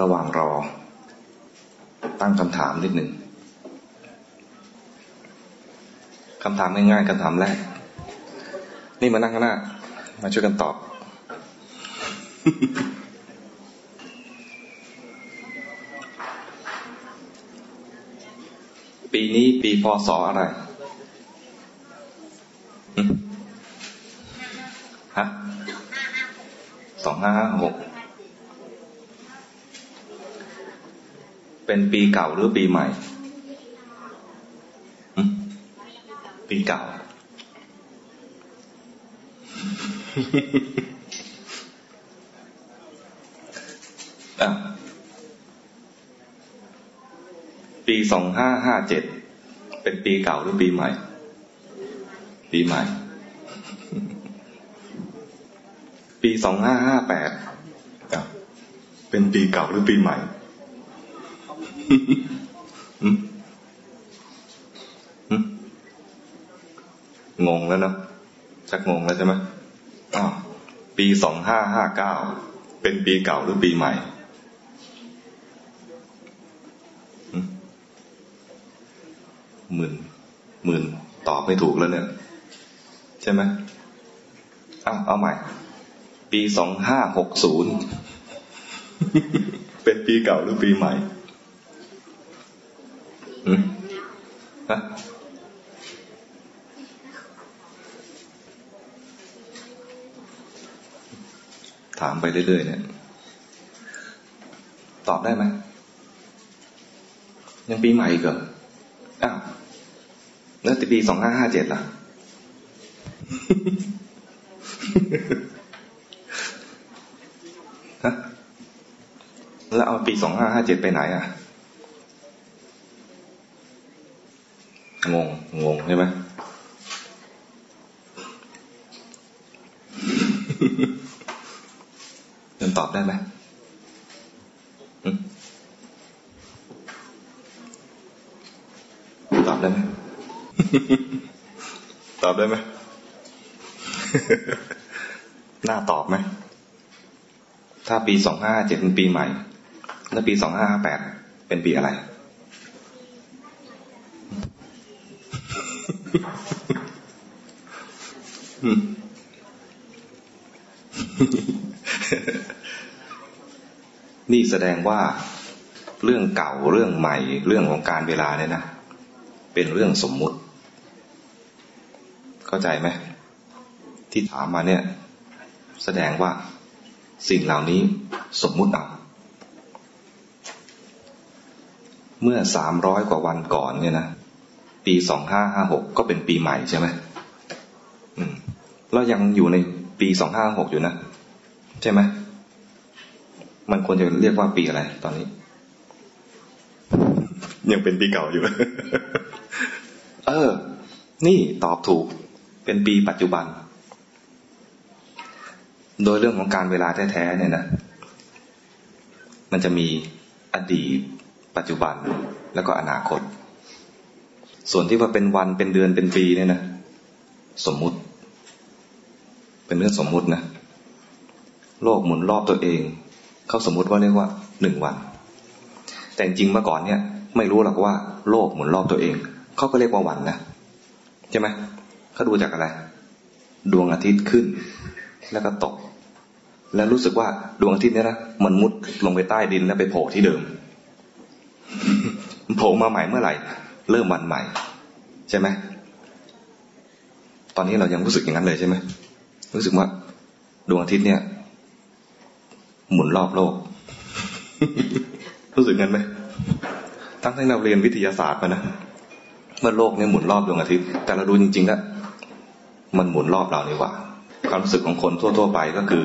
ระหว่างรอ ตั้งคำถามนิดหนึ่งคำถามง่ายๆคำถามแรก นี่มานั่งข้างหน้า มาช่วยกันตอบ ปีนี้ปีพศอะไรฮะสองห้าหก เป็นปีเก่าหรือปีใหม่ ปีเก่า ปีสองห้าห้าเจ็ด เป็นปีเก่าหรือปีใหม่ ปีใหม่ ปีสองห้าห้าแปด เป็นปีเก่าหรือปีใหม่ งงแล้วเนาะชักงงแล้วใช่ไหมอ้าวปีสองห้าห้าเก้าเป็นปีเก่าหรือปีใหม่หมื่นหมื่นตอบไม่ถูกแล้วเนี่ย ใช่ไหมเอาเอาใหม่ ปีสองห้าหกศูนย์เป็นปีเก่าหรือปีใหม่ ฮะถามไปเรื่อยๆเนี่ย ตอบได้ไหม ยังปีใหม่ก็อ้าวแล้วปีสองห้าห้าเจ็ดล่ะ ฮะ แล้วเอาปีสองห้าห้าเจ็ดไปไหนอะ งง งงใช่ไหมยังตอบได้ไหมตอบได้ไหมตอบได้ไหมน่าตอบไหม ถ้าปีสองห้าเจ็ดเป็นปีใหม่ แล้วปีสองห้าห้าแปดเป็นปีอะไร นี่แสดงว่าเรื่องเก่าเรื่องใหม่ เรื่องของการเวลาเนี่ยนะ เป็นเรื่องสมมุติ เข้าใจไหมที่ถามมาเนี่ย แสดงว่าสิ่งเหล่านี้สมมุติเอาเมื่อสามร้อยกว่าวันก่อนเนี่ยนะ ปีสองห้าห้าหกก็เป็นปีใหม่ใช่ไหมเรายังอยู่ในปีสองห้าหกอยู่นะ ใช่ไหมมันควรจะเรียกว่าปีอะไร ตอนนี้ ยังเป็นปีเก่าอยู่ เออ นี่ตอบถูกเป็นปีปัจจุบัน โดยเรื่องของการเวลาแท้ๆเนี่ยนะ มันจะมีอดีต ปัจจุบันแล้วก็อนาคต ส่วนที่ว่าเป็นวันเป็นเดือนเป็นปีเนี่ยนะสมมุติ เป็นเรื่องสมมุตินะโลกหมุนรอบตัวเอง เขาสมมุติว่าเรียกว่าหนึ่งวัน แต่จริงเมื่อก่อนเนี่ย ไม่รู้หรอกว่า โลกหมุนรอบตัวเอง เขาก็เรียกว่าวันนะใช่ไหมเขาดูจากอะไร ดวงอาทิตย์ขึ้น แล้วก็ตก แล้วรู้สึกว่าดวงอาทิตย์เนี่ยนะมันมุดลงไปใต้ดินแล้วไปโผล่ที่เดิมโผล่มาใหม่เมื่อไหร่ เริ่มวันใหม่ ใช่ไหมตอนนี้เรายังรู้สึกอย่างนั้นเลยใช่ไหมรู้สึกว่าดวงอาทิตย์เนี่ย หมุนรอบโลก รู้สึกงั้นไหมตั้งแต่เราเรียนวิทยาศาสตร์มานะเมื่อโลกเนี่ยหมุนรอบดวงอาทิตย์ แต่เราดูจริงๆแล้วมันหมุนรอบเรานี่ว่า ความรู้สึกของคนทั่ว ๆ ไปก็คือ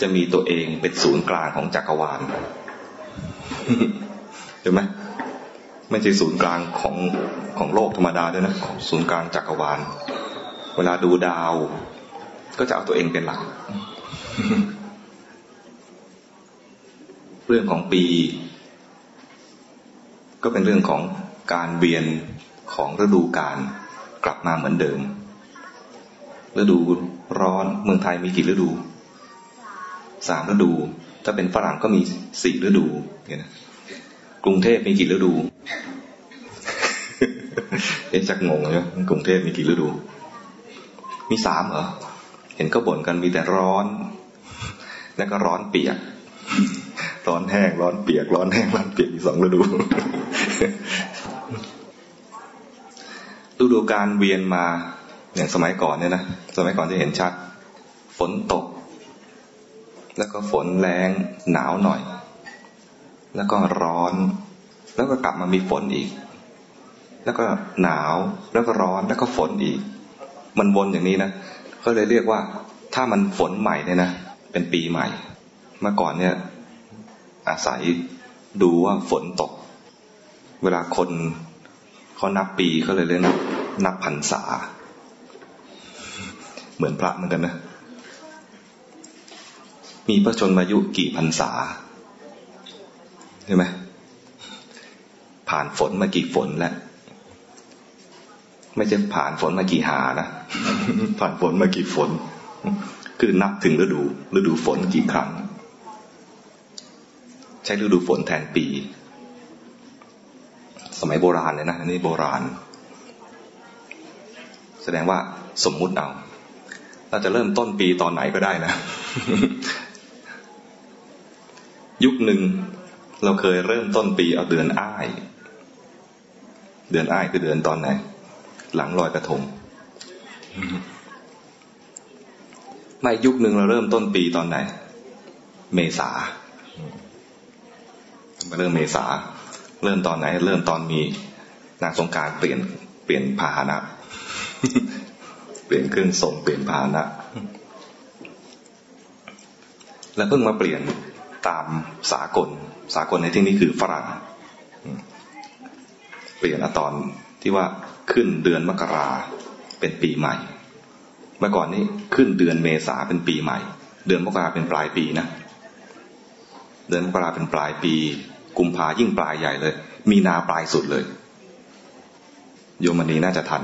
จะมีตัวเองเป็นศูนย์กลางของจักรวาลเห็นไหม ไม่ใช่ศูนย์กลางของของโลกธรรมดาด้วยนะศูนย์กลางจักรวาล เวลาดูดาว ก็จะเอาตัวเองเป็นหลัก เรื่องของปี ก็เป็นเรื่องของการเวียนของฤดูกาลกลับมาเหมือนเดิม ฤดูร้อนเมืองไทยมีกี่ฤดูสามฤดู ถ้าเป็นฝรั่งก็มีสี่ฤดูเนี่ยนะกรุงเทพมีกี่ฤดู เอ๊ะจักงงเลยกรุงเทพมีกี่ฤดู มีสามเหรอ เห็นก็บ่นกันมีแต่ร้อน แล้วก็ร้อนเปียก ร้อนแห้ง ร้อนเปียก ร้อนแห้ง ร้อนเปียกมีสองฤดู ฤดูการเวียนมาอย่างสมัยก่อนเนี่ยนะ สมัยก่อนจะเห็นชัด ฝนตก แล้วก็ฝนแรงหนาวหน่อย แล้วก็ร้อน แล้วก็กลับมามีฝนอีก แล้วก็หนาวแล้วก็ร้อนแล้วก็ฝนอีก มันวนอย่างนี้นะก็เลยเรียกว่าถ้ามันฝนใหม่เนี่ยนะเป็นปีใหม่ เมื่อก่อนเนี่ย อาศัยดูว่าฝนตก เวลาคนเขานับปีเขาเลยเรียกนับนับพรรษา เหมือนพระเหมือนกันนะ มีพระชนมายุกี่พรรษาใช่ไหมผ่านฝนมากี่ฝนแล้ว ไม่ใช่ผ่านฝนมากี่หานะ ผ่านฝนมากี่ฝน คือนับถึงฤดูฤดูฝนกี่ครั้ง ใช้ฤดูฝนแทนปี สมัยโบราณเลยนะนนี้โบราณ แสดงว่าสมมุติเอาเราจะเริ่มต้นปีตอนไหนก็ได้นะ ยุคหนึ่งเราเคยเริ่มต้นปีเอาเดือนอ้าย เดือนอ้ายคือเดือนตอนไหน หลังลอยกระทงไม่ยุคหนึ่งเราเริ่มต้นปีตอนไหน เมษามาเริ่มเมษา เริ่มตอนไหน เริ่มตอนมีนางสงการเปลี่ยนเปลี่ยนพาหนะ เปลี่ยนเครื่องส่งเปลี่ยนพาหนะ แล้วเพิ่งมาเปลี่ยนตามสากล สากลในที่นี้คือฝรั่ง เปลี่ยนตอนที่ว่า ขึ้นเดือนมกราเป็นปีใหม่ เมื่อก่อนนี้ขึ้นเดือนเมษาเป็นปีใหม่ เดือนมกราเป็นปลายปีนะ เดือนมกราเป็นปลายปี กุมภายิ่งปลายใหญ่เลย มีนาปลายสุดเลย โยมนีน่าจะทัน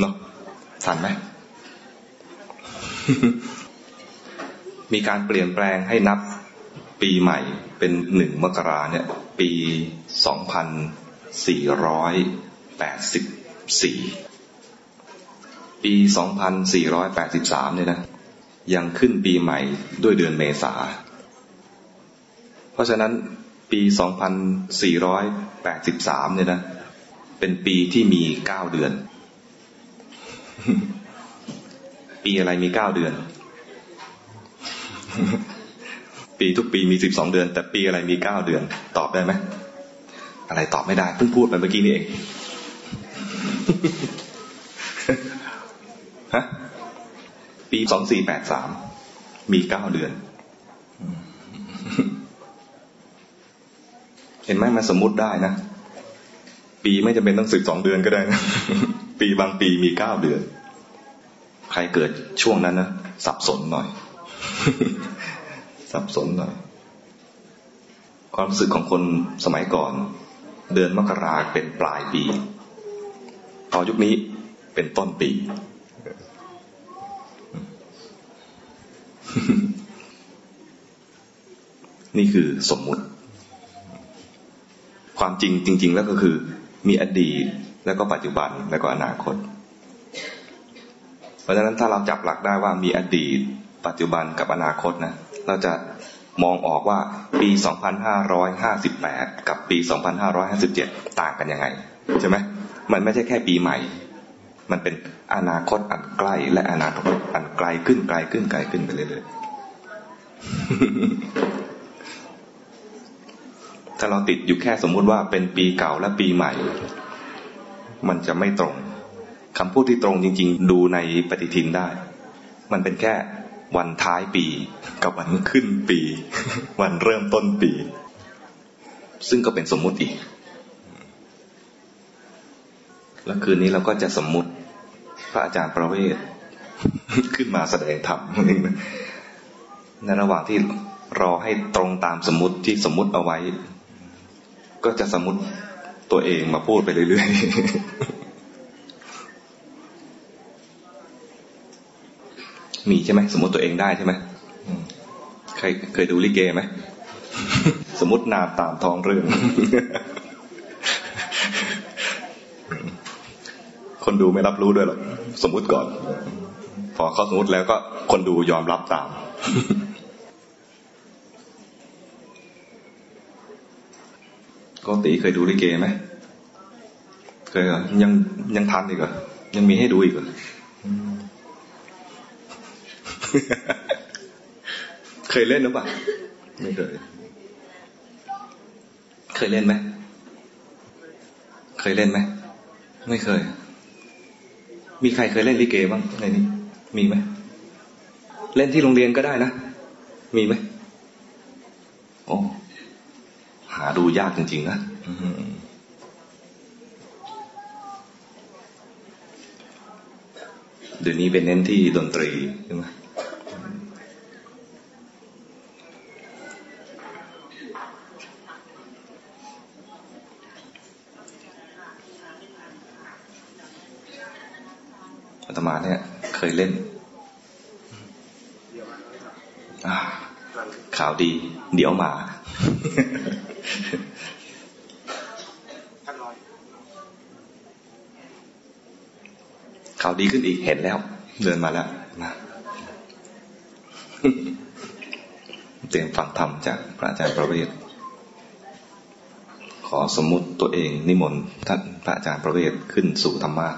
เนาะทันไหมมีการเปลี่ยนแปลงให้นับปีใหม่เป็นหนึ่งมกราเนี่ย ปีสองพันสี่ร้อย แปดสิบสี่ปีสองพันสี่ร้อยแปดสิบสามเนี่ยนะ ยังขึ้นปีใหม่ด้วยเดือนเมษา เพราะฉะนั้นปีสองพันสี่ร้อยแปดสิบสามเนี่ยนะ เป็นปีที่มีเก้าเดือน ปีอะไรมีเก้าเดือน ปีทุกปีมีสิบสองเดือน แต่ปีอะไรมีเก้าเดือน ตอบได้ไหมอะไรตอบไม่ได้ เพิ่งพูดไปเมื่อกี้นี่เอง ฮะปีสองสี่แปดสามมีเก้าเดือน เห็นไหมมันสมมุติได้นะ ปีไม่จำเป็นต้องสิบสองเดือนก็ได้นะ ปีบางปีมีเก้าเดือน ใครเกิดช่วงนั้นนะสับสนหน่อย สับสนหน่อย ความรู้สึกของคนสมัยก่อน เดือนมกราเป็นปลายปี พอยุคนี้เป็นต้นปี นี่คือสมมุติ ความจริงจริง ๆ แล้วก็คือ มีอดีตแล้วก็ปัจจุบันแล้วก็อนาคต เพราะฉะนั้นถ้าเราจับหลักได้ว่ามีอดีต ปัจจุบันกับอนาคตนะเราจะมองออกว่าปี 2558 กับปี 2557 ต่างกันยังไง ใช่ไหม มันไม่ใช่แค่ปีใหม่ มันเป็นอนาคตอันใกล้ และอนาคตอันไกลขึ้นไกลขึ้นไกลขึ้นไปเรื่อยๆถ้าเราติดอยู่แค่สมมุติว่าเป็นปีเก่าและปีใหม่ มันจะไม่ตรงคำพูดที่ตรงจริง ๆ ดูในปฏิทินได้ มันเป็นแค่วันท้ายปีกับวันขึ้นปี วันเริ่มต้นปี ซึ่งก็เป็นสมมุติอีก แล้วคืนนี้เราก็จะสมมุติพระอาจารย์ประเวศขึ้นมาแสดงธรรมในระหว่างที่รอให้ตรงตามสมมติที่สมมติเอาไว้ ก็จะสมมติตัวเองมาพูดไปเรื่อยๆ มีใช่ไหมสมมติตัวเองได้ใช่ไหมเคเคยเคยดูลิเกไหมสมมตินามตามท้องเรื่อง คนดูไม่รับรู้ด้วยหรอกสมมุติก่อน พอเขาสมมติแล้วก็คนดูยอมรับตาม ก็ตีเคยดูลิเกไหมเคยเหรอยังยังทันอีกเหรอยังมีให้ดูอีกเหรอเคยเล่นหรือเปล่าไม่เคย เคยเล่นไหม เคยเล่นไหม ไม่เคย มีใครเคยเล่นลิเกบ้างในนี้ มีไหมเล่นที่โรงเรียนก็ได้นะ มีไหมโอ้หาดูยากจริง ๆ นะเดี๋ยวนี้เป็นเน้นที่ดนตรีใช่ไหมอาตมาเนี่ย เคยเล่นข่าวดี เดี๋ยวมาข่าวดีขึ้นอีกเห็นแล้ว เดินมาแล้วนะเตรียมฟังธรรมจากพระอาจารย์ประเวศขอสมมุติตัวเองนิมนต์ท่านพระอาจารย์ประเวศขึ้นสู่ธรรมะ